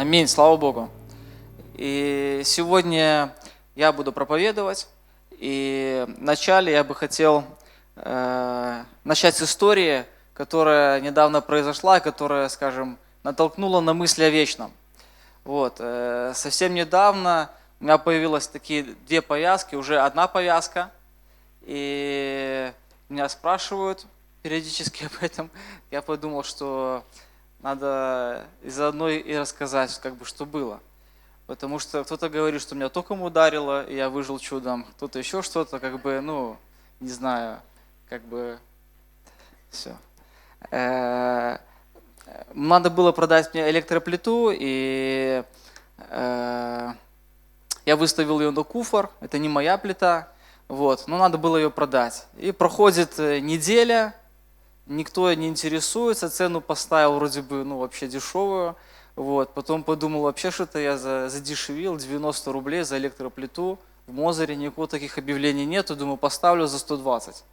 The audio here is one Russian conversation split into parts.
Аминь, слава Богу. И сегодня я буду проповедовать. И вначале я бы хотел э, начать с истории, которая недавно произошла, которая, скажем, натолкнула на мысли о вечном. Вот, э, совсем недавно у меня появилось такие две повязки, уже одна повязка, и меня спрашивают периодически об этом. Я подумал, что надо из одной и рассказать, как бы, что было. Потому что кто-то говорит, что меня током ударило, и я выжил чудом, кто-то еще что-то, как бы, ну, не знаю, как бы, все. Э, надо было продать мне электроплиту, и э, я выставил ее на куфор, это не моя плита, вот, но надо было ее продать. И проходит э, неделя, никто не интересуется, цену поставил вроде бы, ну, вообще дешевую, вот, потом подумал, вообще что-то я задешевил, 90 рублей за электроплиту, в Мозере никакого таких объявлений нету, думаю, поставлю за 120.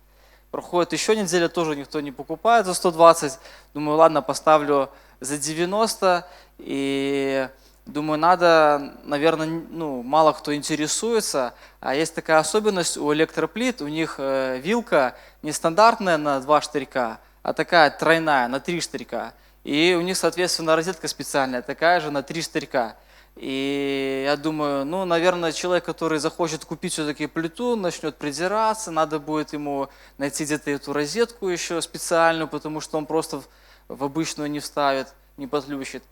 Проходит еще неделя, тоже никто не покупает за 120, думаю, ладно, поставлю за 90, и думаю, надо, наверное, ну, мало кто интересуется, а есть такая особенность у электроплит, у них э, вилка не стандартная на два штырька, а такая тройная, на три штырька. И у них, соответственно, розетка специальная, такая же на три штырька. И я думаю, ну, наверное, человек, который захочет купить все-таки плиту, начнет придираться, надо будет ему найти где-то эту розетку еще специальную, потому что он просто в обычную не вставит, не подключит.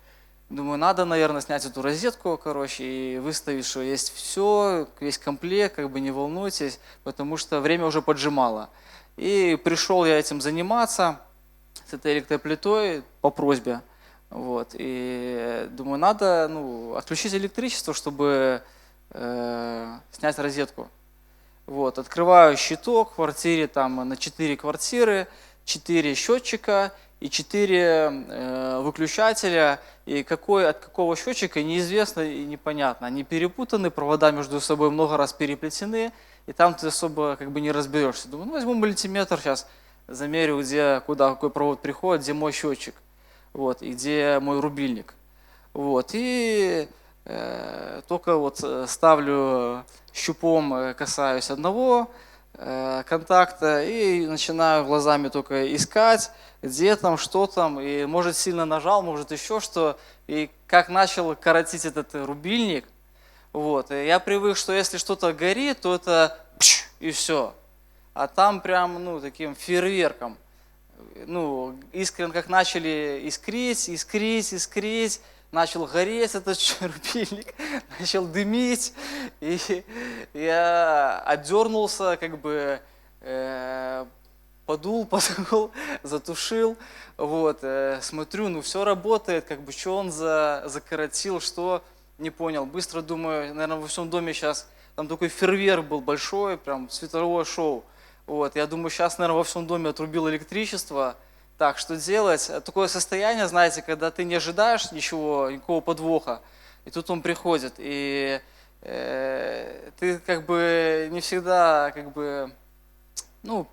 Думаю, надо, наверное, снять эту розетку, короче, и выставить, что есть все, весь комплект, как бы не волнуйтесь, потому что время уже поджимало. И пришел я этим заниматься с этой электроплитой по просьбе. Вот. И думаю, надо ну, отключить электричество, чтобы э, снять розетку. Вот. Открываю щиток в квартире, там на 4 квартиры, 4 счетчика и 4 э, выключателя. И какой, от какого счетчика неизвестно и непонятно. Они перепутаны, провода между собой много раз переплетены и там ты особо как бы не разберешься. Думаю, ну возьму мультиметр сейчас, замерю, где, куда какой провод приходит, где мой счетчик, вот, и где мой рубильник. Вот, и э, только вот э, ставлю щупом, э, касаюсь одного контакта и начинаю глазами только искать, где там, что там, и может сильно нажал, может еще что, и как начал коротить этот рубильник, вот. И я привык, что если что-то горит, то это пш, и все. А там прям, ну, таким фейерверком. Ну, искрен как начали искрить, искрить, искрить, начал гореть этот рубильник, начал дымить, и я отдернулся, как бы э, подул, подул, затушил, вот, э, смотрю, ну все работает, как бы, что он за, закоротил, что не понял. Быстро думаю, наверное, во всем доме сейчас там такой фейерверк был большой, прям световое шоу. Вот, я думаю, сейчас, наверное, во всем доме отрубил электричество. Так, что делать? Такое состояние, знаете, когда ты не ожидаешь ничего, никакого подвоха, и тут он приходит, и э, ты как бы не всегда, как бы, ну,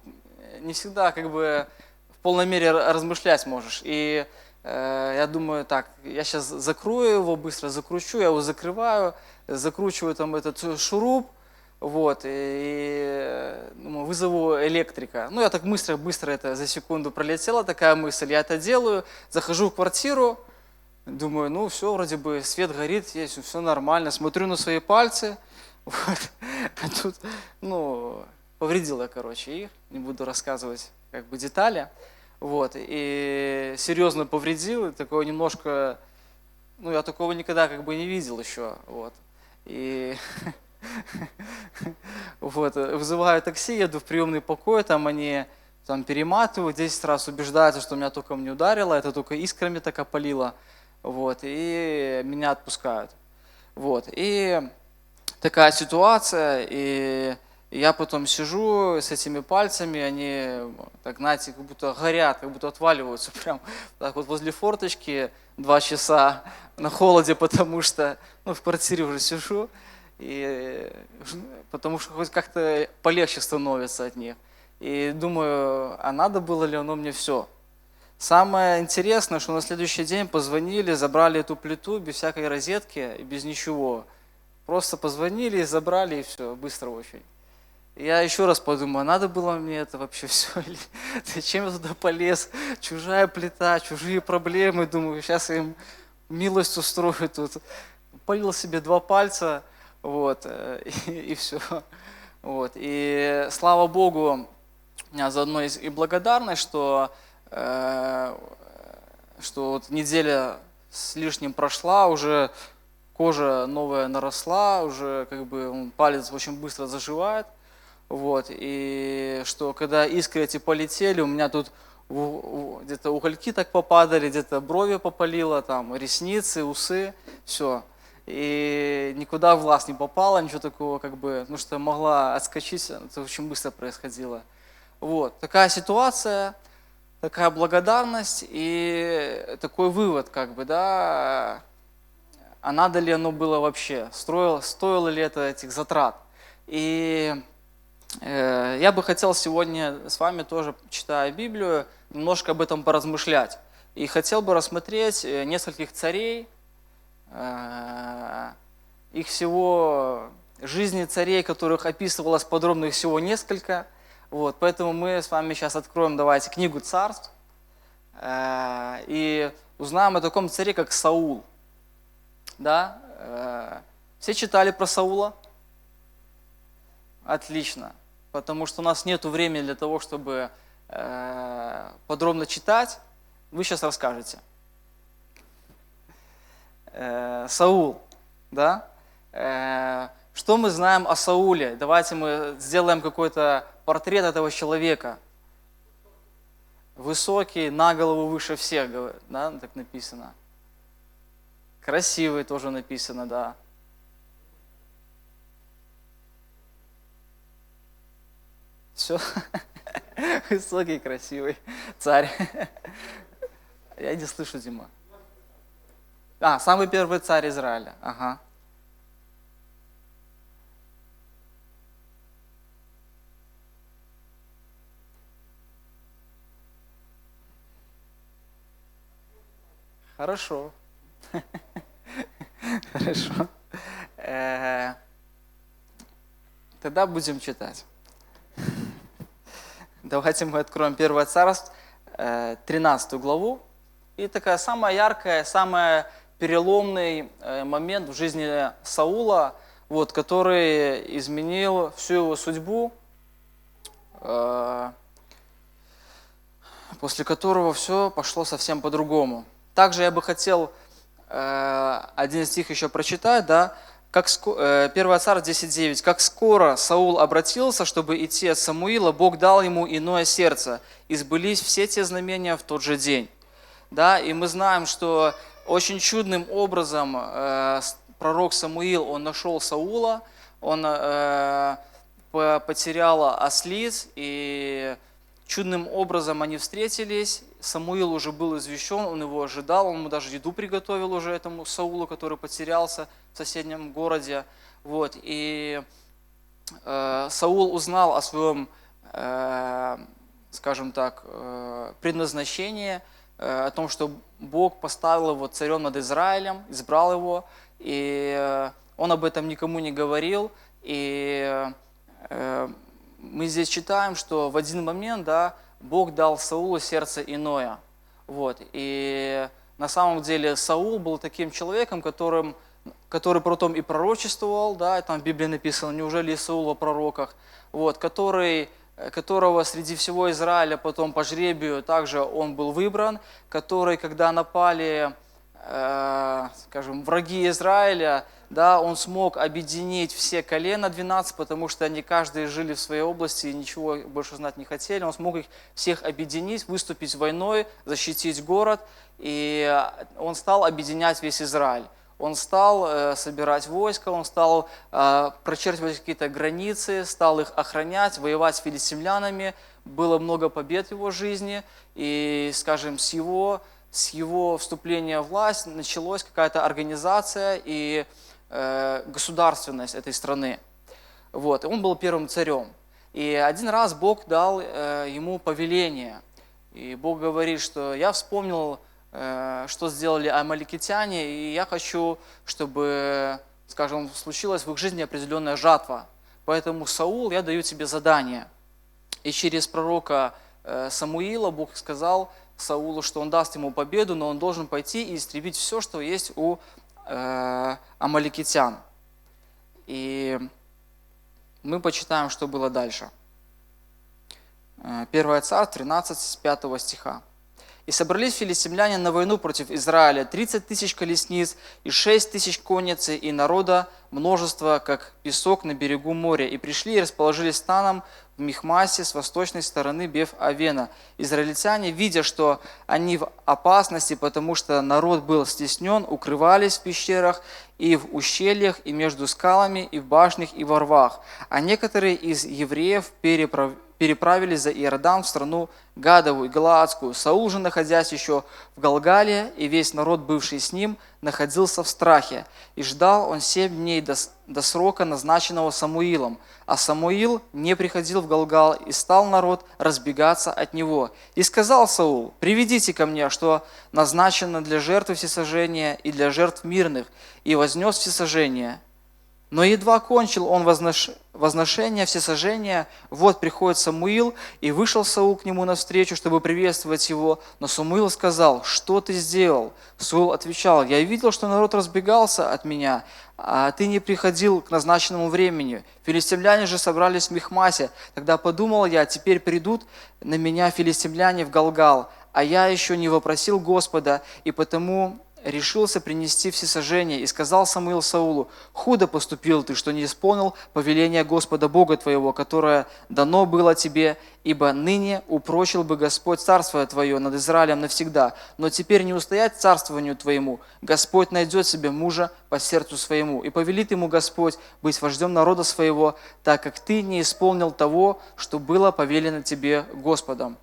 не всегда как бы в полной мере размышлять можешь. И Э, я думаю, так, я сейчас закрою его, быстро закручу, я его закрываю, закручиваю там этот шуруп, вот, и думаю, вызову электрика. Ну, я так быстро, быстро это за секунду пролетела, такая мысль, я это делаю, захожу в квартиру, думаю, ну, все, вроде бы свет горит, есть, все нормально, смотрю на свои пальцы, вот, а тут, ну, повредила, короче, их, не буду рассказывать, как бы, детали. Вот, и серьезно повредил, такое немножко, ну, я такого никогда как бы не видел еще, вот. И вот, вызываю такси, еду в приемный покой, там они там перематывают, 10 раз убеждаются, что меня только не ударило, это только искрами так опалило, вот, и меня отпускают. Вот, и такая ситуация, и я потом сижу с этими пальцами, они, так знаете, как будто горят, как будто отваливаются прям так вот возле форточки два часа на холоде, потому что ну, в квартире уже сижу, и, потому что хоть как-то полегче становится от них. И думаю, а надо было ли оно мне все? Самое интересное, что на следующий день позвонили, забрали эту плиту без всякой розетки и без ничего. Просто позвонили, забрали и все, быстро очень. Я еще раз подумал, надо было мне это вообще все, или зачем я туда полез, чужая плита, чужие проблемы, думаю, сейчас я им милость устрою тут. Полил себе два пальца, вот, э, и, и все. Вот, и слава Богу, заодно и благодарность, что, э, что вот неделя с лишним прошла, уже кожа новая наросла, уже как бы палец очень быстро заживает. Вот, и что когда искры эти полетели, у меня тут где-то угольки так попадали, где-то брови попалило, там, ресницы, усы, все. И никуда в глаз не попало, ничего такого, как бы, ну что могла отскочить, это очень быстро происходило. Вот, такая ситуация, такая благодарность и такой вывод, как бы, да, а надо ли оно было вообще, стоило, стоило ли это этих затрат. И э, я бы хотел сегодня с вами тоже, читая Библию, немножко об этом поразмышлять. И хотел бы рассмотреть э, нескольких царей, их всего, жизни царей, которых описывалось подробно, их всего несколько. Вот, поэтому мы с вами сейчас откроем, давайте, книгу царств э, и узнаем о таком царе, как Саул. Да? Все читали про Саула? Отлично. Потому что у нас нет времени для того, чтобы Э, подробно читать, вы сейчас расскажете. Э, Саул, да? Э, что мы знаем о Сауле? Давайте мы сделаем какой-то портрет этого человека. Высокий, на голову выше всех, да, так написано. Красивый тоже написано, да. Все. Высокий, красивый царь. Я не слышу, Дима. А, самый первый царь Израиля. Ага. Хорошо. Хорошо. Э, тогда будем читать. Давайте мы откроем 1 Царств, 13 главу. И такая самая яркая, самая переломный э, момент в жизни Саула, вот, который изменил всю его судьбу, э, после которого все пошло совсем по-другому. Также я бы хотел э, один стих еще прочитать, да, как, 1 э, царь 10.9. «Как скоро Саул обратился, чтобы идти от Самуила, Бог дал ему иное сердце, и сбылись все те знамения в тот же день». Да, и мы знаем, что очень чудным образом э, пророк Самуил, он нашел Саула, он э, потерял ослиц, и чудным образом они встретились, Самуил уже был извещен, он его ожидал, он ему даже еду приготовил уже этому Саулу, который потерялся в соседнем городе. Вот, и э, Саул узнал о своем, э, скажем так, э, предназначении, о том, что Бог поставил его царем над Израилем, избрал его, и э, он об этом никому не говорил, и э, мы здесь читаем, что в один момент, да, Бог дал Саулу сердце иное. Вот. И на самом деле Саул был таким человеком, которым, который потом и пророчествовал, да, и там в Библии написано, неужели Саул о пророках, вот, который, которого среди всего Израиля потом по жребию также он был выбран, который, когда напали, э, скажем, враги Израиля, да, он смог объединить все колена 12, потому что они каждый жили в своей области и ничего больше знать не хотели. Он смог их всех объединить, выступить войной, защитить город, и он стал объединять весь Израиль. Он стал э, собирать войска, он стал э, прочерчивать какие-то границы, стал их охранять, воевать с филистимлянами. Было много побед в его жизни, и, скажем, с его, с его вступления в власть началась какая-то организация, и Э, государственность этой страны. Вот. И он был первым царем. И один раз Бог дал ему повеление. И Бог говорит, что я вспомнил, что сделали амаликитяне, и я хочу, чтобы, скажем, случилась в их жизни определенная жатва. Поэтому, Саул, я даю тебе задание. И через пророка э, Самуила Бог сказал Саулу, что он даст ему победу, но он должен пойти и истребить все, что есть у э, амаликитян. И мы почитаем, что было дальше. 1 царь 13 с 5 стиха. И собрались филистимляне на войну против Израиля, 30 тысяч колесниц и 6 тысяч конницы, и народа множество, как песок на берегу моря. И пришли и расположились станом в Михмасе с восточной стороны Беф-Авена. Израильтяне, видя, что они в опасности, потому что народ был стеснен, укрывались в пещерах и в ущельях, и между скалами, и в башнях, и во рвах. А некоторые из евреев переправ переправились за Иордан в страну Гадову и Галаадскую. Саул же, находясь еще в Галгале, и весь народ, бывший с ним, находился в страхе. И ждал он семь дней до, до срока, назначенного Самуилом. А Самуил не приходил в Галгал, и стал народ разбегаться от него. И сказал Саул, «Приведите ко мне, что назначено для жертвы всесожжения и для жертв мирных». И вознес всесожжение. Но едва кончил он вознош... возношение, всесожжения, вот приходит Самуил, и вышел Саул к нему навстречу, чтобы приветствовать его. Но Самуил сказал, что ты сделал? Саул отвечал, я видел, что народ разбегался от меня, а ты не приходил к назначенному времени. Филистимляне же собрались в Мехмасе. Тогда подумал я, теперь придут на меня филистимляне в Галгал, а я еще не вопросил Господа, и потому решился принести всесожжение и сказал Самуил Саулу, «Худо поступил ты, что не исполнил повеление Господа Бога твоего, которое дано было тебе, ибо ныне упрочил бы Господь царство твое над Израилем навсегда, но теперь не устоять царствованию твоему, Господь найдет себе мужа по сердцу своему, и повелит ему Господь быть вождем народа своего, так как ты не исполнил того, что было повелено тебе Господом».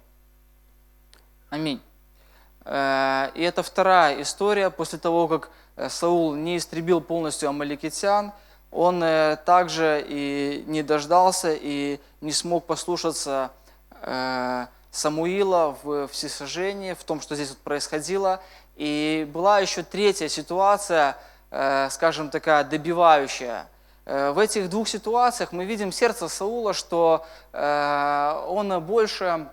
Аминь. Э, и это вторая история. После того, как э, Саул не истребил полностью амаликитян, он э, также и не дождался и не смог послушаться Самуила в всесожжении, в том, что здесь вот происходило. И была еще третья ситуация, скажем, такая добивающая. В этих двух ситуациях мы видим сердце Саула, что он больше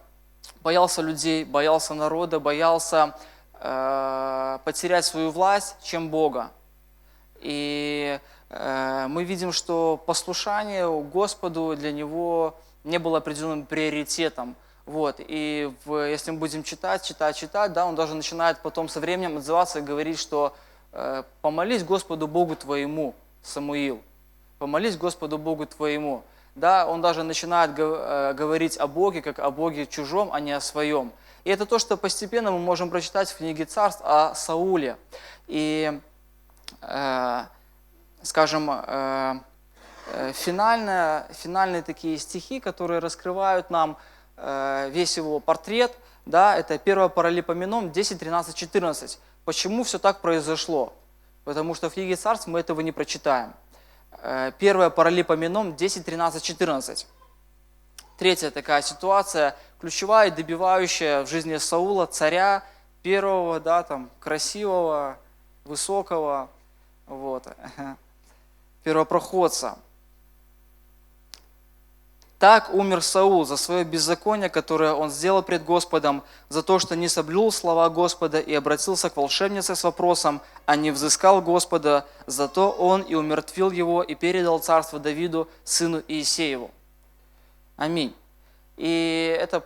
боялся людей, боялся народа, боялся э, потерять свою власть, чем Бога. И э, мы видим, что послушание Господу для него не было определенным приоритетом. Вот. И в, если мы будем читать, читать, читать, да, он даже начинает потом со временем отзываться и говорить, что э, «помолись Господу Богу твоему, Самуил, помолись Господу Богу твоему» да, он даже начинает э, говорить о Боге, как о Боге чужом, а не о своем. И это то, что постепенно мы можем прочитать в книге Царств о Сауле. И, э, скажем, э, э финальные, финальные такие стихи, которые раскрывают нам э, весь его портрет, да, это 1 Паралипоменон 10, 13, 14. Почему все так произошло? Потому что в книге Царств мы этого не прочитаем. Э, первое паралипоменон 10, 13, 14. Третья такая ситуация, ключевая и добивающая в жизни Саула, царя, первого, да, там, красивого, высокого, вот, первопроходца. Так умер Саул за свое беззаконие, которое он сделал пред Господом, за то, что не соблюл слова Господа и обратился к волшебнице с вопросом, а не взыскал Господа, зато он и умертвил его и передал царство Давиду, сыну Иисееву. Аминь. И это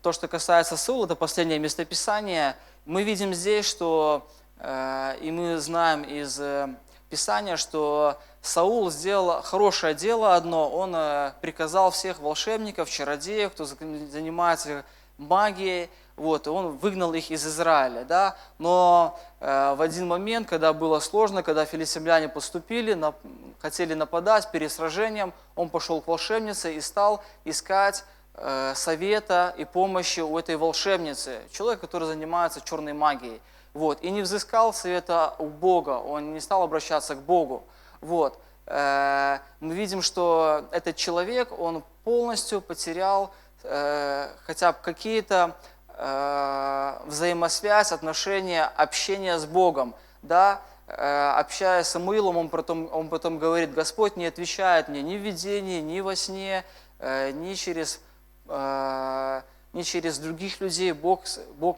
то, что касается Саула, это последнее местописание. Мы видим здесь, что, э, и мы знаем из э, Писания, что Саул сделал хорошее дело одно, он э, приказал всех волшебников, чародеев, кто занимается магией, вот, и он выгнал их из Израиля, да, но э, в один момент, когда было сложно, когда филистимляне поступили, на, хотели нападать перед сражением, он пошел к волшебнице и стал искать э, совета и помощи у этой волшебницы, человек, который занимается черной магией, вот, и не взыскал совета у Бога, он не стал обращаться к Богу, вот. Э, мы видим, что этот человек, он полностью потерял э, хотя бы какие-то э, взаимосвязь, отношения, общение с Богом. Да? Общаясь с Самуилом, он потом, он потом говорит, Господь не отвечает мне ни в видении, ни во сне, ни через, ни через других людей. Бог, Бог,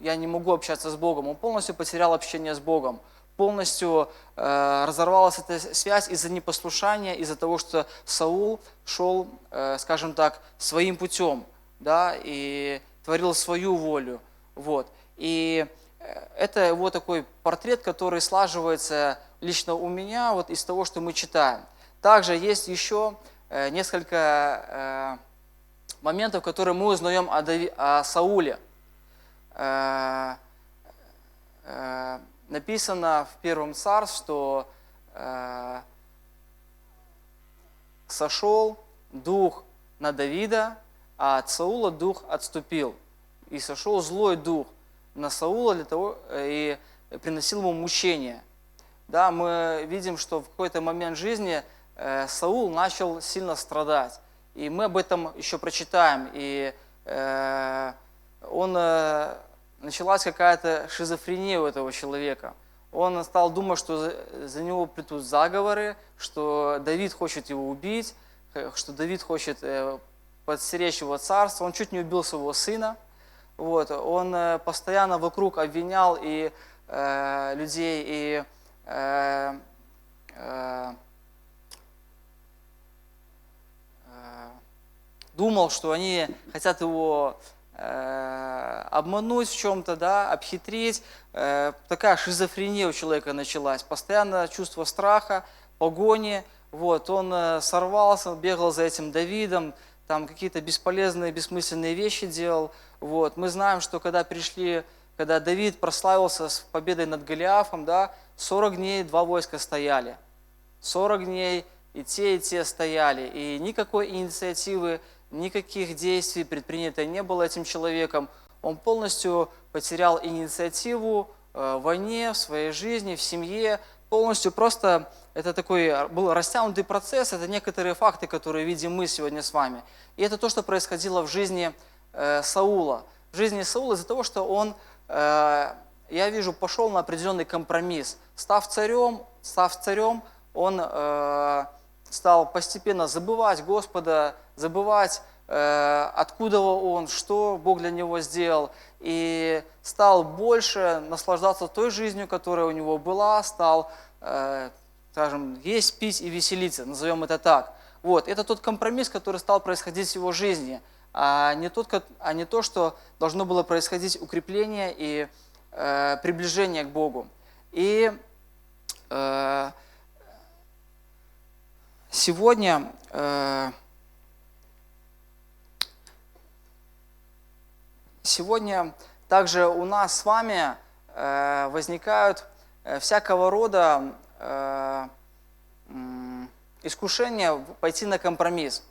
я не могу общаться с Богом. Он полностью потерял общение с Богом полностью э, разорвалась эта связь из-за непослушания, из-за того, что Саул шел, э, скажем так, своим путем, да, и творил свою волю, вот. И э, это его такой портрет, который слаживается лично у меня вот из того, что мы читаем. Также есть еще э, несколько э, моментов, которые мы узнаем о, Дави, о Сауле. Э, э, написано в первом царств, что э, сошел дух на Давида, а от Саула дух отступил. И сошел злой дух на Саула для того, э, и приносил ему мучения. Да, мы видим, что в какой-то момент жизни э, Саул начал сильно страдать. И мы об этом еще прочитаем. И э, он э, началась какая-то шизофрения у этого человека. Он стал думать, что за него придут заговоры, что Давид хочет его убить, э, что Давид хочет э, подстеречь его царство. Он чуть не убил своего сына. Вот. Он э, постоянно вокруг обвинял и э, людей, и э, э, думал, что они хотят его Э, обмануть в чем-то, да, обхитрить. Э, такая шизофрения у человека началась. Постоянно чувство страха, погони. Вот, он э, сорвался, бегал за этим Давидом, там какие-то бесполезные, бессмысленные вещи делал. Вот. Мы знаем, что когда пришли, когда Давид прославился с победой над Голиафом, да, 40 дней два войска стояли. 40 дней и те, и те стояли. И никакой инициативы никаких действий предпринято не было этим человеком. Он полностью потерял инициативу э, в войне, в своей жизни, в семье. Полностью просто это такой был растянутый процесс, это некоторые факты, которые видим мы сегодня с вами. И это то, что происходило в жизни э, Саула. В жизни Саула из-за того, что он, э, я вижу, пошел на определенный компромисс. Став царем, став царем, он стал постепенно забывать Господа, забывать, э, откуда он, что Бог для него сделал, и стал больше наслаждаться той жизнью, которая у него была, стал, э, скажем, есть, пить и веселиться, назовем это так. Вот, это тот компромисс, который стал происходить в его жизни, а не, тот, а не то, что должно было происходить укрепление и э, приближение к Богу. И э, Сегодня э, сегодня также у нас с вами э, возникают э, всякого рода искушения пойти на компромисс.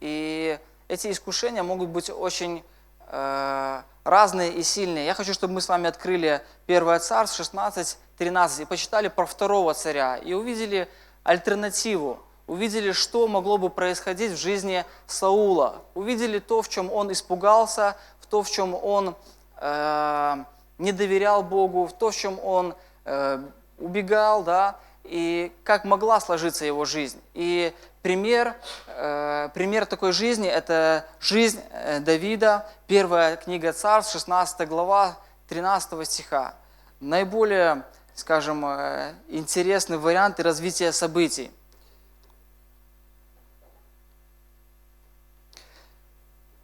И эти искушения могут быть очень разные и сильные. Я хочу, чтобы мы с вами открыли 1 Царств 16, 13 и почитали про второго царя и увидели альтернативу, увидели, что могло бы происходить в жизни Саула, увидели то, в чем он испугался, в то, в чем он э, не доверял Богу, в то, в чем он э, убегал, да, и как могла сложиться его жизнь. И пример, э, пример такой жизни – это жизнь э, Давида, первая книга Царств, 16 глава, 13 стиха. Наиболее скажем, э, интересные варианты развития событий.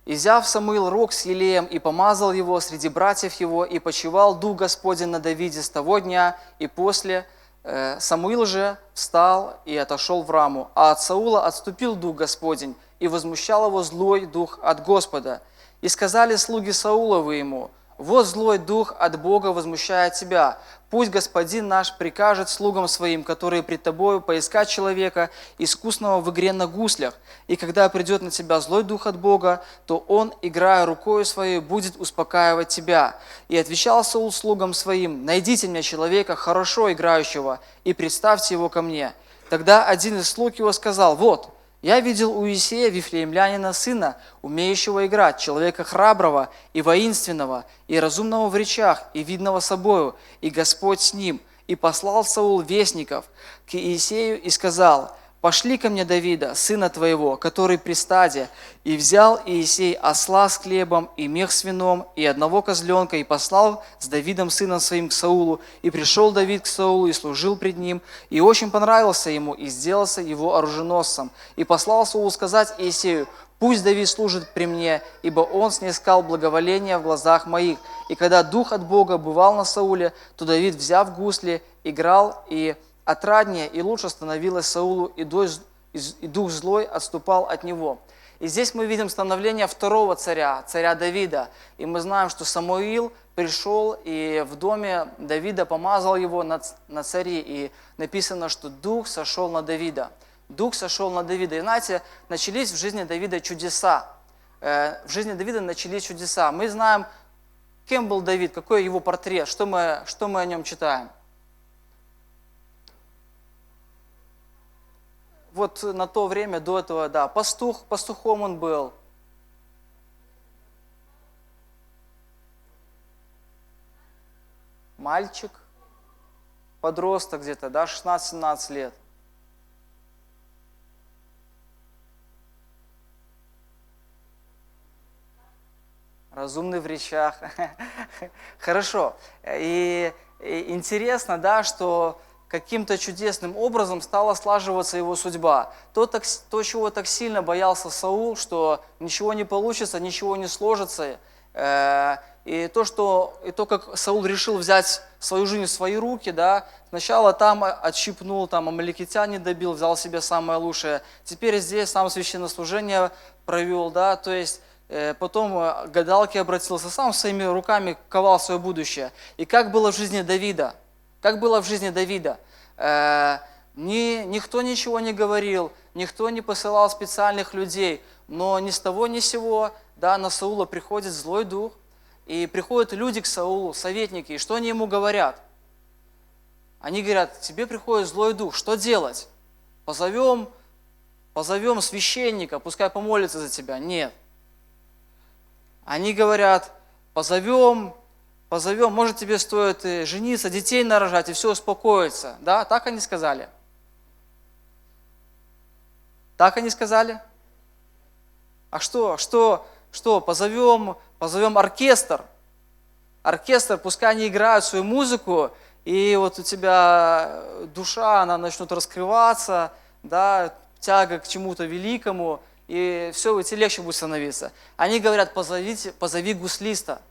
И взяв Самуил рог с елеем и помазал его среди братьев его, и почивал Дух Господень на Давиде с того дня и после. Э, Самуил же встал и отошел в раму, а от Саула отступил Дух Господень, и возмущал его злой Дух от Господа. И сказали слуги Сауловы ему, вот злой дух от Бога возмущает тебя. Пусть Господин наш прикажет слугам своим, которые пред тобою, поискать человека, искусного в игре на гуслях. И когда придет на тебя злой дух от Бога, то он, играя рукою своей, будет успокаивать тебя. И отвечал Саул слугам своим, найдите мне человека, хорошо играющего, и представьте его ко мне. Тогда один из слуг его сказал, вот, Я видел у Иисея Вифлеемлянина сына, умеющего играть, человека храброго и воинственного, и разумного в речах, и видного собою, и Господь с ним. И послал Саул вестников к Иисею и сказал, пошли ко мне Давида, сына твоего, который при стаде. И взял Иисей осла с хлебом, и мех с вином, и одного козленка, и послал с Давидом, сыном своим, к Саулу. И пришел Давид к Саулу, и служил пред ним, и очень понравился ему, и сделался его оруженосцем. И послал Саул сказать Иисею, Пусть Давид служит при мне, ибо он снискал благоволение в глазах моих. И когда дух от Бога бывал на Сауле, то Давид, взяв гусли, играл, и отраднее и лучше становилось Саулу, и дух злой отступал от него. И здесь мы видим становление второго царя, царя Давида. И мы знаем, что Самуил пришел и в доме Давида помазал его на, на цари. И написано, что дух сошел на Давида. Дух сошел на Давида. И знаете, начались в жизни Давида чудеса. Э, в жизни Давида начались чудеса. Мы знаем, кем был Давид, какой его портрет, что мы, что мы о нем читаем. Вот на то время, до этого, да, пастух, пастухом он был. Мальчик, подросток где-то, да, 16-17 лет. Разумный в речах. Хорошо. И, и интересно, да, что каким-то чудесным образом стала слаживаться его судьба. То, так, то, чего так сильно боялся Саул, что ничего не получится, ничего не сложится, э, и то, что, и то, как Саул решил взять свою жизнь в свои руки, да, сначала там отщипнул, там амаликитяне добил, взял себе самое лучшее, теперь здесь сам священнослужение провел, да, то есть э, потом э, гадалки обратился, сам своими руками ковал свое будущее. И как было в жизни Давида – как было в жизни Давида? Э, ни, никто ничего не говорил, никто не посылал специальных людей, но ни с того ни с сего да, на Саула приходит злой дух, и приходят люди к Саулу, советники, и что они ему говорят? Они говорят, тебе приходит злой дух, что делать? Позовем, позовем священника, пускай помолится за тебя. Нет. Они говорят, позовем позовем, может тебе стоит жениться, детей нарожать, и все успокоится. Да, так они сказали. Так они сказали? А что, что, что, позовем, позовем оркестр. Оркестр, пускай они играют свою музыку, и вот у тебя душа, она начнет раскрываться, да, тяга к чему-то великому, и все, и тебе легче будет становиться. Они говорят, позовите, позови гуслиста –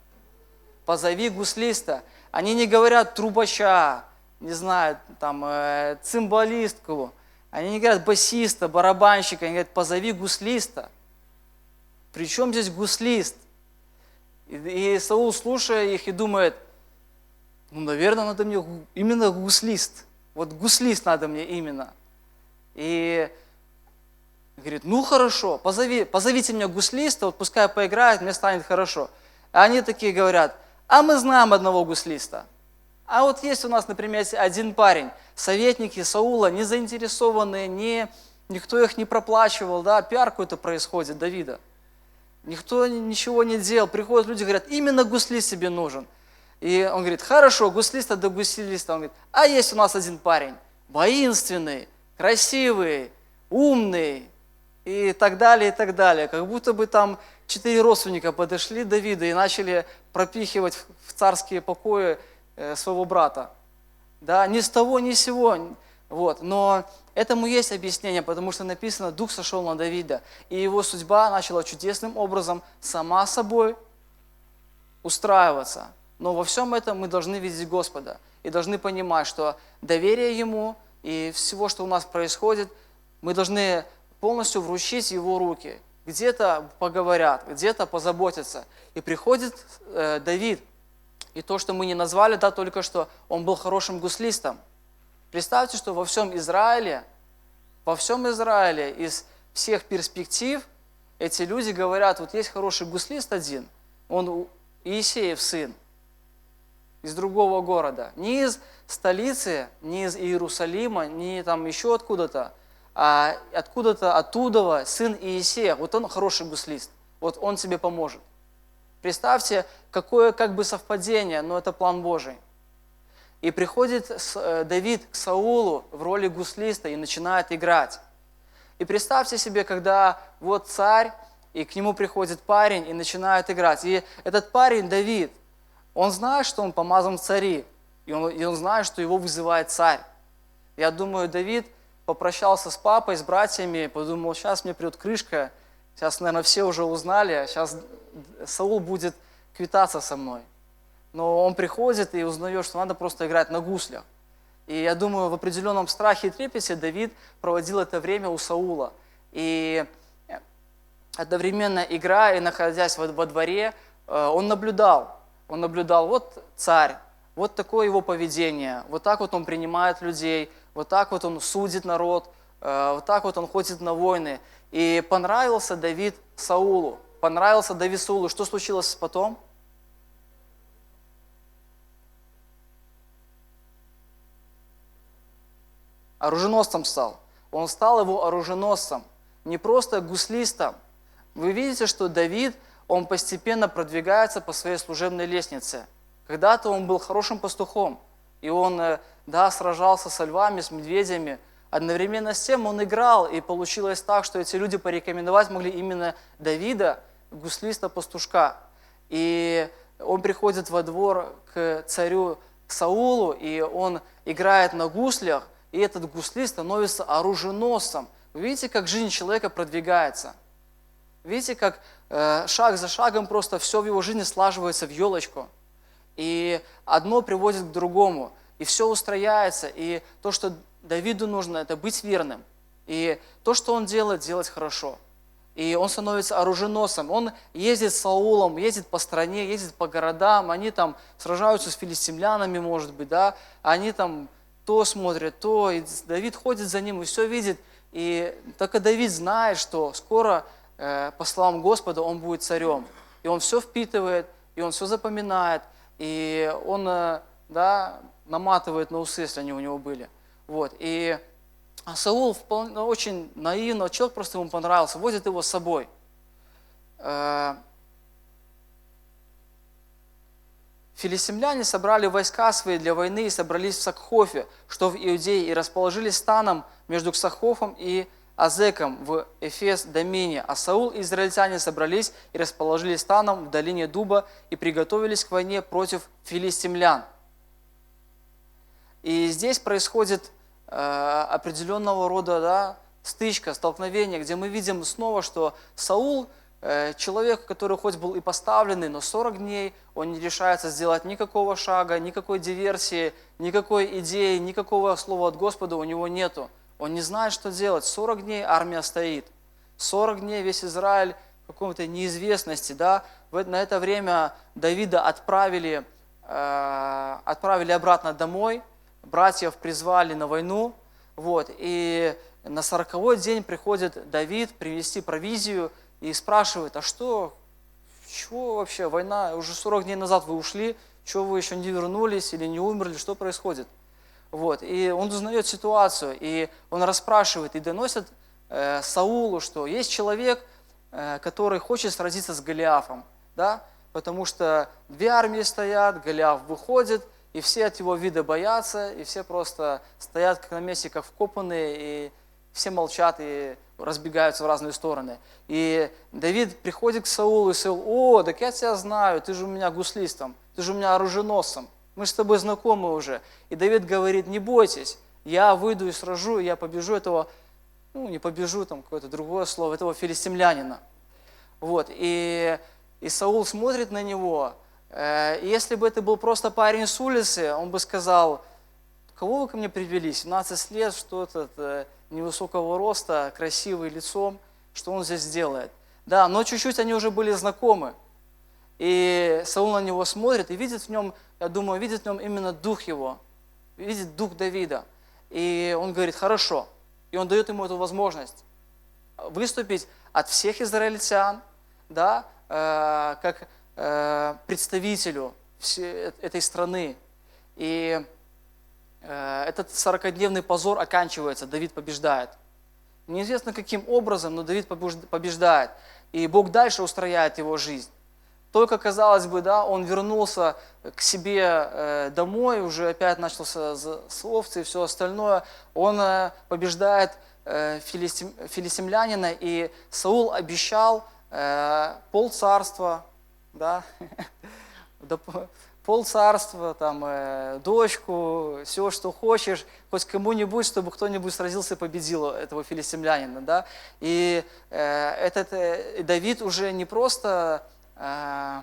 позови гуслиста. Они не говорят трубача, не знаю, там, э, цимбалистку. Они не говорят басиста, барабанщика, они говорят, позови гуслиста. Причем здесь гуслист? И, и Саул, слушая их, и думает, ну, наверное, надо мне именно гуслист. Вот гуслист надо мне именно. И говорит, ну хорошо, позови, позовите меня гуслиста, вот пускай поиграет, мне станет хорошо. А они такие говорят, а мы знаем одного гуслиста. А вот есть у нас, например, один парень, советники Саула, не заинтересованные, не, никто их не проплачивал, да, пиар какой-то происходит Давида. Никто ничего не делал. Приходят люди, говорят, именно гуслист себе нужен. И он говорит, хорошо, гуслиста до гуслиста. Он говорит, а есть у нас один парень, воинственный, красивый, умный, и так далее, и так далее. Как будто бы там четыре родственника подошли Давида и начали пропихивать в царские покои э, своего брата. Да, ни с того, ни с сего. Вот. Но этому есть объяснение, потому что написано, Дух сошел на Давида, и его судьба начала чудесным образом сама собой устраиваться. Но во всем этом мы должны видеть Господа и должны понимать, что доверие Ему и всего, что у нас происходит, мы должны полностью вручить Его руки где-то поговорят, где-то позаботятся. И приходит э, Давид, и то, что мы не назвали, да, только что он был хорошим гуслистом. Представьте, что во всем Израиле, во всем Израиле из всех перспектив эти люди говорят, вот есть хороший гуслист один, он Иисеев сын, из другого города, не из столицы, не из Иерусалима, не там еще откуда-то, а откуда-то оттуда сын Иисея, вот он хороший гуслист, вот он тебе поможет. Представьте, какое как бы совпадение, но это план Божий. И приходит э, Давид к Саулу в роли гуслиста и начинает играть. И представьте себе, когда вот царь, и к нему приходит парень и начинает играть. И этот парень, Давид, он знает, что он помазан в цари, и он, и он знает, что его вызывает царь. Я думаю, Давид попрощался с папой, с братьями, подумал, сейчас мне придет крышка, сейчас, наверное, все уже узнали, сейчас Саул будет квитаться со мной. Но он приходит и узнает, что надо просто играть на гуслях. И я думаю, в определенном страхе и трепете Давид проводил это время у Саула. И одновременно играя и находясь во, во дворе, э, он наблюдал. Он наблюдал, вот царь, вот такое его поведение, вот так вот он принимает людей, вот так вот он судит народ, э, вот так вот он ходит на войны. И понравился Давид Саулу, понравился Давид Саулу. Что случилось потом? оруженосцем стал. Он стал его оруженосцем, не просто гуслистом. Вы видите, что Давид, он постепенно продвигается по своей служебной лестнице. Когда-то он был хорошим пастухом, и он, э, да, сражался со львами, с медведями. Одновременно с тем он играл, и получилось так, что эти люди порекомендовать могли именно Давида, гуслиста-пастушка. И он приходит во двор к царю Саулу, и он играет на гуслях, и этот гуслист становится оруженосцем. Вы видите, как жизнь человека продвигается? Видите, как э, шаг за шагом просто все в его жизни слаживается в елочку. И одно приводит к другому. И все устрояется. И то, что Давиду нужно, это быть верным. И то, что он делает, делать хорошо. И он становится оруженосцем. Он ездит с Саулом, ездит по стране, ездит по городам. Они там сражаются с филистимлянами, может быть, да. Они там то смотрит, то, и Давид ходит за ним и все видит. И только Давид знает, что скоро, э, по словам Господа, он будет царем. И он все впитывает, и он все запоминает, и он э, да, наматывает на усы, если они у него были. Вот. И а Саул вполне, очень наивно, человек просто ему понравился, возит его с собой. Э, Филистимляне собрали войска свои для войны и собрались в Сакхофе, что в Иудее, и расположились станом между Ксахофом и Азеком в Эфес Домине. А Саул и израильтяне собрались и расположились станом в долине Дуба и приготовились к войне против филистимлян. И здесь происходит э, определенного рода да, стычка, столкновение, где мы видим снова, что Саул – Э, человек, который хоть был и поставленный, но 40 дней он не решается сделать никакого шага, никакой диверсии, никакой идеи, никакого слова от Господа у него нету. Он не знает, что делать. 40 дней армия стоит. 40 дней весь Израиль в каком-то неизвестности. Да? На это время Давида отправили, э, отправили обратно домой, братьев призвали на войну. Вот, и на сороковой день приходит Давид привести провизию – и спрашивает, а что, чего вообще, война, уже 40 дней назад вы ушли, чего вы еще не вернулись или не умерли, что происходит? Вот. И он узнает ситуацию, и он расспрашивает и доносит э, Саулу, что есть человек, э, который хочет сразиться с Голиафом, да? потому что две армии стоят, Голиаф выходит, и все от его вида боятся, и все просто стоят как на месте, как вкопанные, и все молчат и разбегаются в разные стороны. И Давид приходит к Саулу, и Саул, о, так я тебя знаю, ты же у меня гуслистом, ты же у меня оруженосцем, мы с тобой знакомы уже. И Давид говорит, не бойтесь, я выйду и сражу, я побежу этого, ну, не побежу, там какое-то другое слово, этого филистимлянина. Вот, и, и Саул смотрит на него, если бы это был просто парень с улицы, он бы сказал, кого вы ко мне привели, 17 лет, что это, невысокого роста, красивый лицом, что он здесь делает. Да, но чуть-чуть они уже были знакомы. И Саул на него смотрит и видит в нем, я думаю, видит в нем именно дух его, видит дух Давида. И он говорит, хорошо. И он дает ему эту возможность выступить от всех израильтян, да, э, как э, представителю всей, этой страны. И Э, этот 40-дневный позор оканчивается, Давид побеждает. Неизвестно каким образом, но Давид побеждает. И Бог дальше устрояет его жизнь. Только, казалось бы, да, он вернулся к себе э, домой, уже опять начался с овцы и все остальное. Он э, побеждает э, филистим, филистимлянина, и Саул обещал пол царства, да, пол царства, там, дочку, все, что хочешь, хоть кому-нибудь, чтобы кто-нибудь сразился и победил этого филистимлянина, да. И этот Давид уже не просто Э,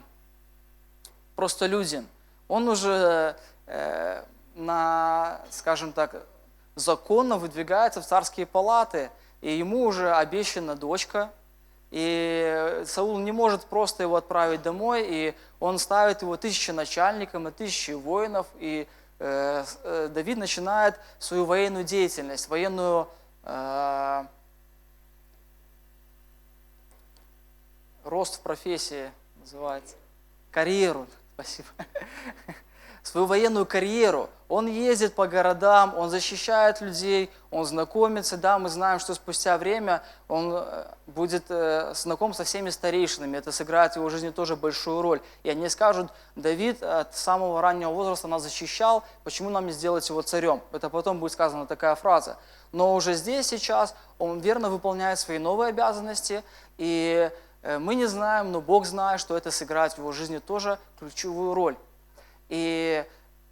просто людям. Он уже э, на, скажем так, законно выдвигается в царские палаты, и ему уже обещана дочка, и Саул не может просто его отправить домой, и он ставит его тысячи начальником и тысячи воинов, и э, э, Давид начинает свою военную деятельность, военную э, рост в профессии, называется. Карьеру, спасибо. Свою военную карьеру. Он ездит по городам, он защищает людей, он знакомится. Да, мы знаем, что спустя время он э, будет э, знаком со всеми старейшинами. Это сыграет в его жизни тоже большую роль. И они скажут, Давид от самого раннего возраста нас защищал, почему нам не сделать его царем? Это потом будет сказана такая фраза. Но уже здесь, сейчас, он верно выполняет свои новые обязанности, и Э, мы не знаем, но Бог знает, что это сыграет в его жизни тоже ключевую роль. И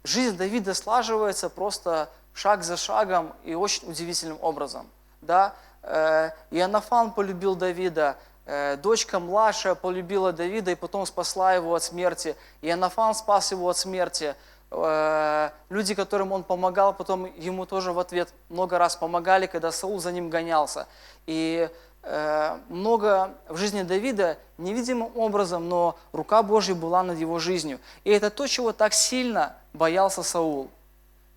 жизнь Давида слаживается просто шаг за шагом и очень удивительным образом. Да? Э, Иоаннафан полюбил Давида, э, дочка младшая полюбила Давида и потом спасла его от смерти. Иоаннафан спас его от смерти. Люди, которым он помогал, потом ему тоже в ответ много раз помогали, когда Саул за ним гонялся. И Э, много в жизни Давида невидимым образом, но рука Божья была над его жизнью. И это то, чего так сильно боялся Саул.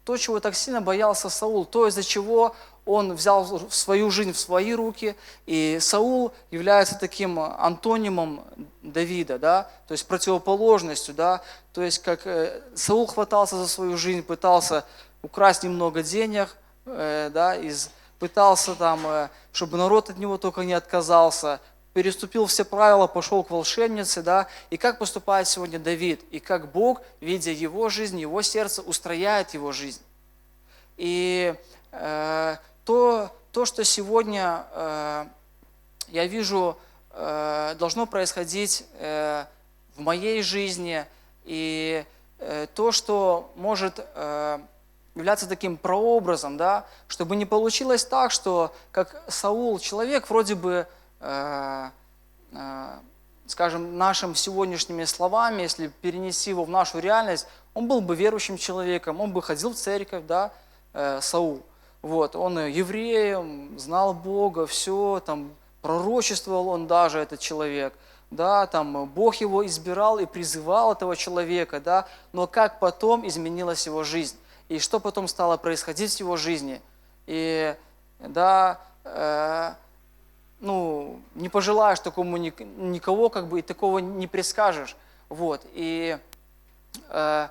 То, чего так сильно боялся Саул, то, из-за чего он взял свою жизнь в свои руки, и Саул является таким антонимом Давида, да, то есть противоположностью, да, то есть как э, Саул хватался за свою жизнь, пытался украсть немного денег, э, да, из пытался там, э, чтобы народ от него только не отказался, переступил все правила, пошел к волшебнице, да, и как поступает сегодня Давид, и как Бог, видя его жизнь, его сердце, устрояет его жизнь. И э, то, то, что сегодня э, я вижу, э, должно происходить э, в моей жизни, и э, то, что может... Э, являться таким прообразом, да, чтобы не получилось так, что как Саул, человек вроде бы, э, э, скажем, нашими сегодняшними словами, если перенести его в нашу реальность, он был бы верующим человеком, он бы ходил в церковь, да, э, Саул. Вот, он евреем, знал Бога, все, там, пророчествовал он даже, этот человек, да, там, Бог его избирал и призывал этого человека, да, но как потом изменилась его жизнь и что потом стало происходить в его жизни. И да, э, ну, не пожелаешь такому никого, как бы, и такого не предскажешь. Вот, и э,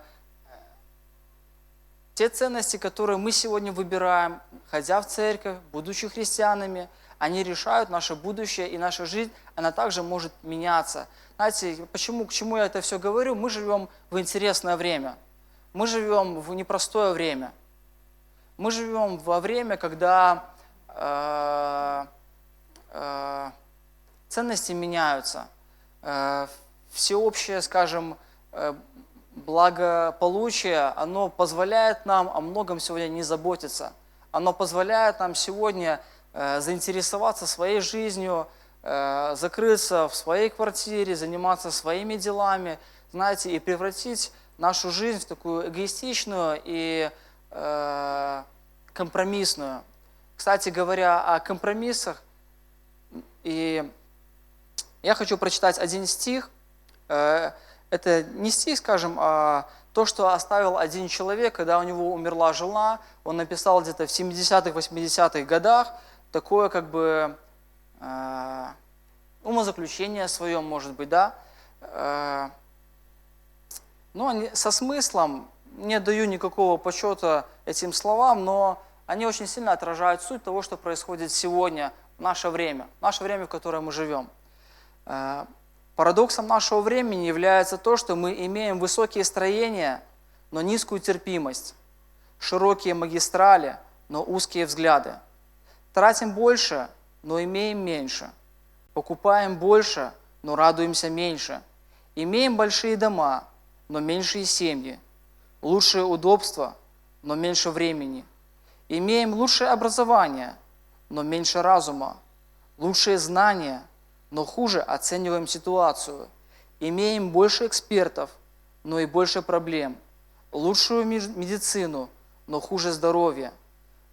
те ценности, которые мы сегодня выбираем, ходя в церковь, будучи христианами, они решают наше будущее, и наша жизнь, она также может меняться. Знаете, почему, к чему я это все говорю? Мы живем в интересное время – мы живем в непростое время. Мы живем во время, когда э, э, ценности меняются. Э, всеобщее, скажем, э, благополучие, оно позволяет нам о многом сегодня не заботиться. Оно позволяет нам сегодня э, заинтересоваться своей жизнью, э, закрыться в своей квартире, заниматься своими делами, знаете, и превратить нашу жизнь в такую эгоистичную и э, компромиссную. Кстати говоря о компромиссах, и я хочу прочитать один стих. Э, это не стих, скажем, а то, что оставил один человек, когда у него умерла жена, он написал где-то в 70-х, 80-х годах такое как бы э, умозаключение свое, может быть, да, э, но они со смыслом, не даю никакого почета этим словам, но они очень сильно отражают суть того, что происходит сегодня, в наше время, в наше время, в котором мы живем. Э, парадоксом нашего времени является то, что мы имеем высокие строения, но низкую терпимость, широкие магистрали, но узкие взгляды. Тратим больше, но имеем меньше. Покупаем больше, но радуемся меньше. Имеем большие дома, но меньшие семьи. Лучшее удобство, но меньше времени. Имеем лучшее образование, но меньше разума. Лучшие знания, но хуже оцениваем ситуацию. Имеем больше экспертов, но и больше проблем. Лучшую медицину, но хуже здоровья.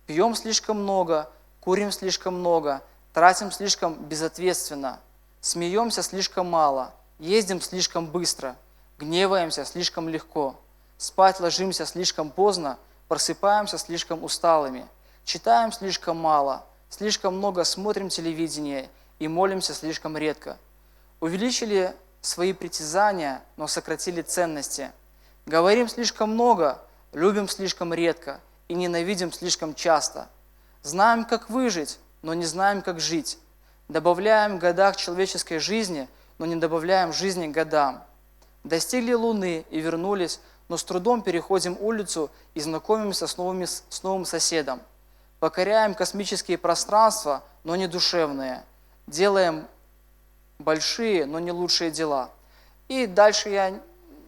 Пьем слишком много, курим слишком много, тратим слишком безответственно, смеемся слишком мало, ездим слишком быстро, гневаемся слишком легко, спать ложимся слишком поздно, просыпаемся слишком усталыми, читаем слишком мало, слишком много смотрим телевидение и молимся слишком редко. Увеличили свои притязания, но сократили ценности. Говорим слишком много, любим слишком редко и ненавидим слишком часто. Знаем, как выжить, но не знаем, как жить. Добавляем года к человеческой жизни, но не добавляем жизни годам. Достигли Луны и вернулись, но с трудом переходим улицу и знакомимся с, новыми, с новым соседом. Покоряем космические пространства, но не душевные. Делаем большие, но не лучшие дела. И дальше я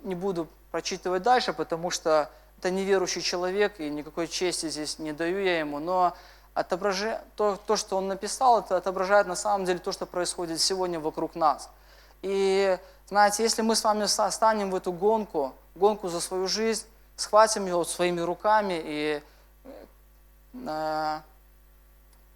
не буду прочитывать дальше, потому что это неверующий человек, и никакой чести здесь не даю я ему, но отображает, то, то, что он написал, это отображает на самом деле то, что происходит сегодня вокруг нас. И знаете, если мы с вами станем в эту гонку, гонку за свою жизнь, схватим ее своими руками и, э,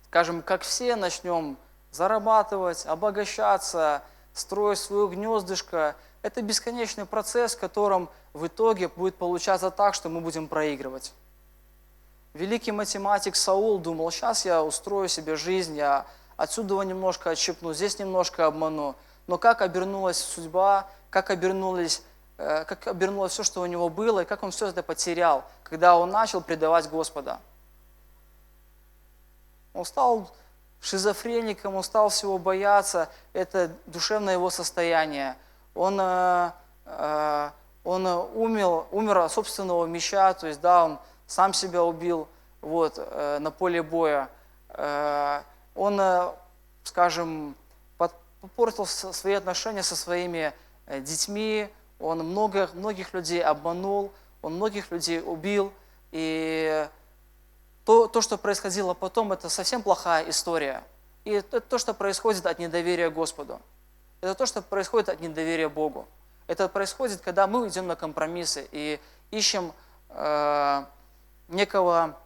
скажем, как все, начнем зарабатывать, обогащаться, строить свое гнездышко, это бесконечный процесс, в котором в итоге будет получаться так, что мы будем проигрывать. Великий математик Саул думал, сейчас я устрою себе жизнь, я отсюда немножко отщепну, здесь немножко обману. Но как обернулась судьба, как обернулись э, как обернулось все, что у него было, и как он все это потерял, когда он начал предавать Господа. Он стал шизофреником, он стал всего бояться, это душевное его состояние он, э, э, он умер, умер от собственного меча, то есть, да, он сам себя убил вот, на поле боя. Он, скажем, попортил свои отношения со своими детьми, он многих, многих людей обманул, он многих людей убил. И то, то, что происходило потом, это совсем плохая история. И это то, что происходит от недоверия Господу. Это то, что происходит от недоверия Богу. Это происходит, когда мы идем на компромиссы и ищем э, некого,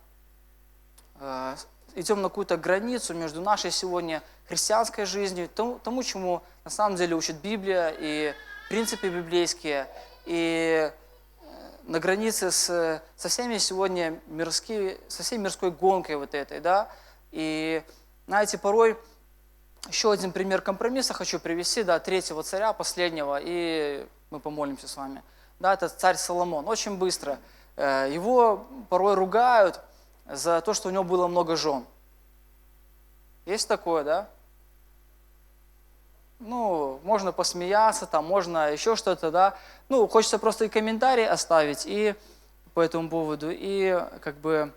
э, идем на какую-то границу между нашей сегодня христианской жизнью, тому, тому, чему на самом деле учит Библия и принципы библейские, и э, на границе с, со всеми сегодня мирские, со всей мирской гонкой вот этой, да, и знаете, порой еще один пример компромисса хочу привести, да, третьего царя, последнего, и мы помолимся с вами. Да, это царь Соломон. Очень быстро. Э, его порой ругают за то, что у него было много жен. Есть такое, да? Ну, можно посмеяться, там, можно еще что-то, да. Ну, хочется просто и комментарий оставить и по этому поводу, и как бы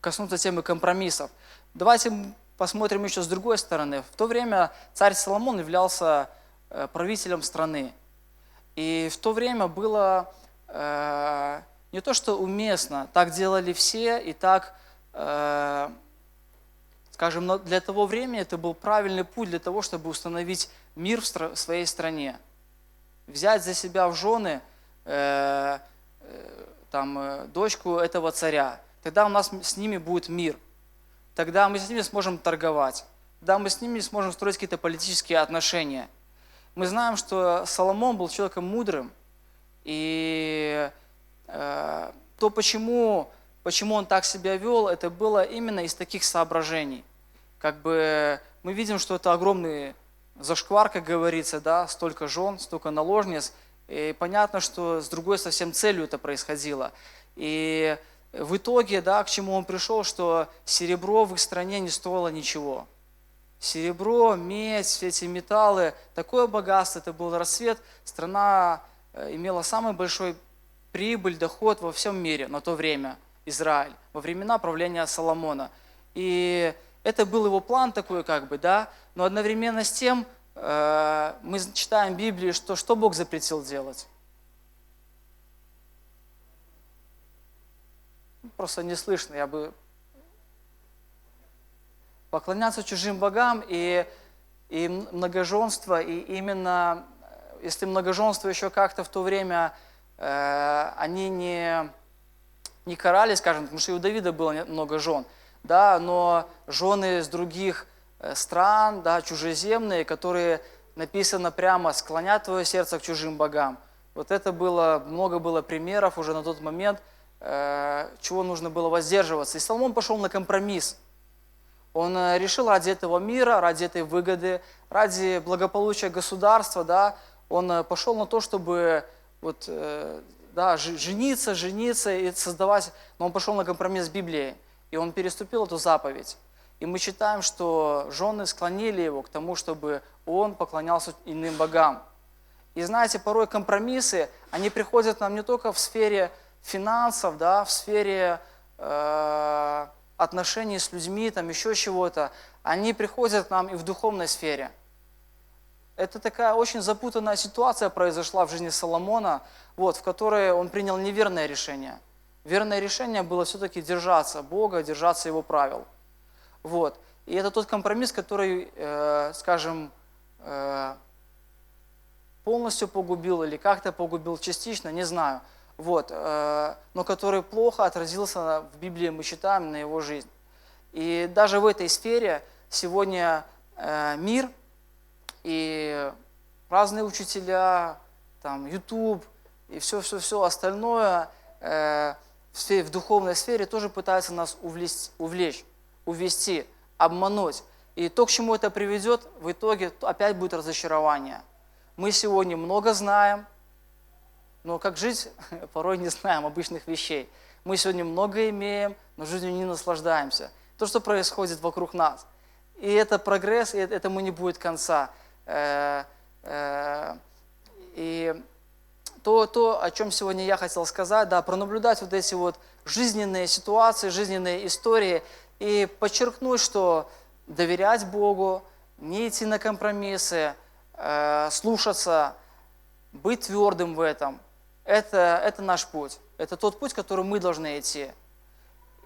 коснуться темы компромиссов. Давайте посмотрим еще с другой стороны. В то время царь Соломон являлся э, правителем страны. И в то время было э, не то, что уместно, так делали все, и так, э, скажем, для того времени это был правильный путь для того, чтобы установить мир в, своей стране. Взять за себя в жены э, э, там, э, дочку этого царя. Тогда у нас с ними будет мир тогда мы с ними сможем торговать, тогда мы с ними сможем строить какие-то политические отношения. Мы знаем, что Соломон был человеком мудрым, и то, почему, почему он так себя вел, это было именно из таких соображений. Как бы мы видим, что это огромный зашквар, как говорится, да, столько жен, столько наложниц, и понятно, что с другой совсем целью это происходило. И в итоге, да, к чему он пришел, что серебро в их стране не стоило ничего. Серебро, медь, все эти металлы, такое богатство, это был рассвет. Страна э, имела самый большой прибыль, доход во всем мире на то время, Израиль, во времена правления Соломона. И это был его план такой, как бы, да, но одновременно с тем э, мы читаем в Библии, что, что Бог запретил делать. Просто не слышно, я бы поклоняться чужим богам и, и многоженство, и именно, если многоженство еще как-то в то время, э, они не, не карали, скажем, потому что и у Давида было много жен, да, но жены с других э, стран, да, чужеземные, которые написано прямо «склонят твое сердце к чужим богам». Вот это было, много было примеров уже на тот момент, э, чего нужно было воздерживаться. И Соломон пошел на компромисс – он решил ради этого мира, ради этой выгоды, ради благополучия государства, да, он пошел на то, чтобы вот, э, да, жениться, жениться и создавать, но он пошел на компромисс с Библией, и он переступил эту заповедь. И мы читаем, что жены склонили его к тому, чтобы он поклонялся иным богам. И знаете, порой компромиссы, они приходят нам не только в сфере финансов, да, в сфере э, отношений с людьми, там еще чего-то, они приходят нам и в духовной сфере. Это такая очень запутанная ситуация произошла в жизни Соломона, вот, в которой он принял неверное решение. Верное решение было все-таки держаться Бога, держаться Его правил. Вот. И это тот компромисс, который, э, скажем, э, полностью погубил или как-то погубил частично, не знаю вот, э, но который плохо отразился в Библии, мы читаем, на его жизнь. И даже в этой сфере сегодня э, мир и разные учителя, там, YouTube и все-все-все остальное э, в, сфере, в духовной сфере тоже пытаются нас увлечь, увлечь, увести, обмануть. И то, к чему это приведет, в итоге опять будет разочарование. Мы сегодня много знаем, но как жить, порой не знаем обычных вещей. Мы сегодня много имеем, но жизнью не наслаждаемся. То, что происходит вокруг нас. И это прогресс, и этому не будет конца. Э, э, и то, то, о чем сегодня я хотел сказать, да, пронаблюдать вот эти вот жизненные ситуации, жизненные истории и подчеркнуть, что доверять Богу, не идти на компромиссы, э, слушаться, быть твердым в этом, это, это наш путь. Это тот путь, который мы должны идти.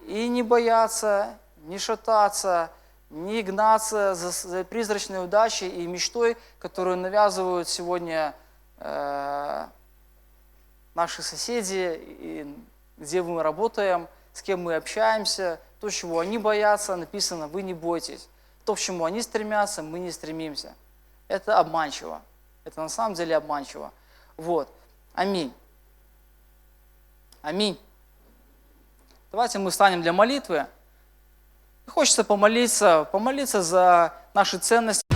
И не бояться, не шататься, не гнаться за, за призрачной удачей и мечтой, которую навязывают сегодня э, наши соседи, и где мы работаем, с кем мы общаемся. То, чего они боятся, написано «вы не бойтесь». То, к чему они стремятся, мы не стремимся. Это обманчиво. Это на самом деле обманчиво. Вот. Аминь. Аминь. Давайте мы встанем для молитвы. Хочется помолиться, помолиться за наши ценности.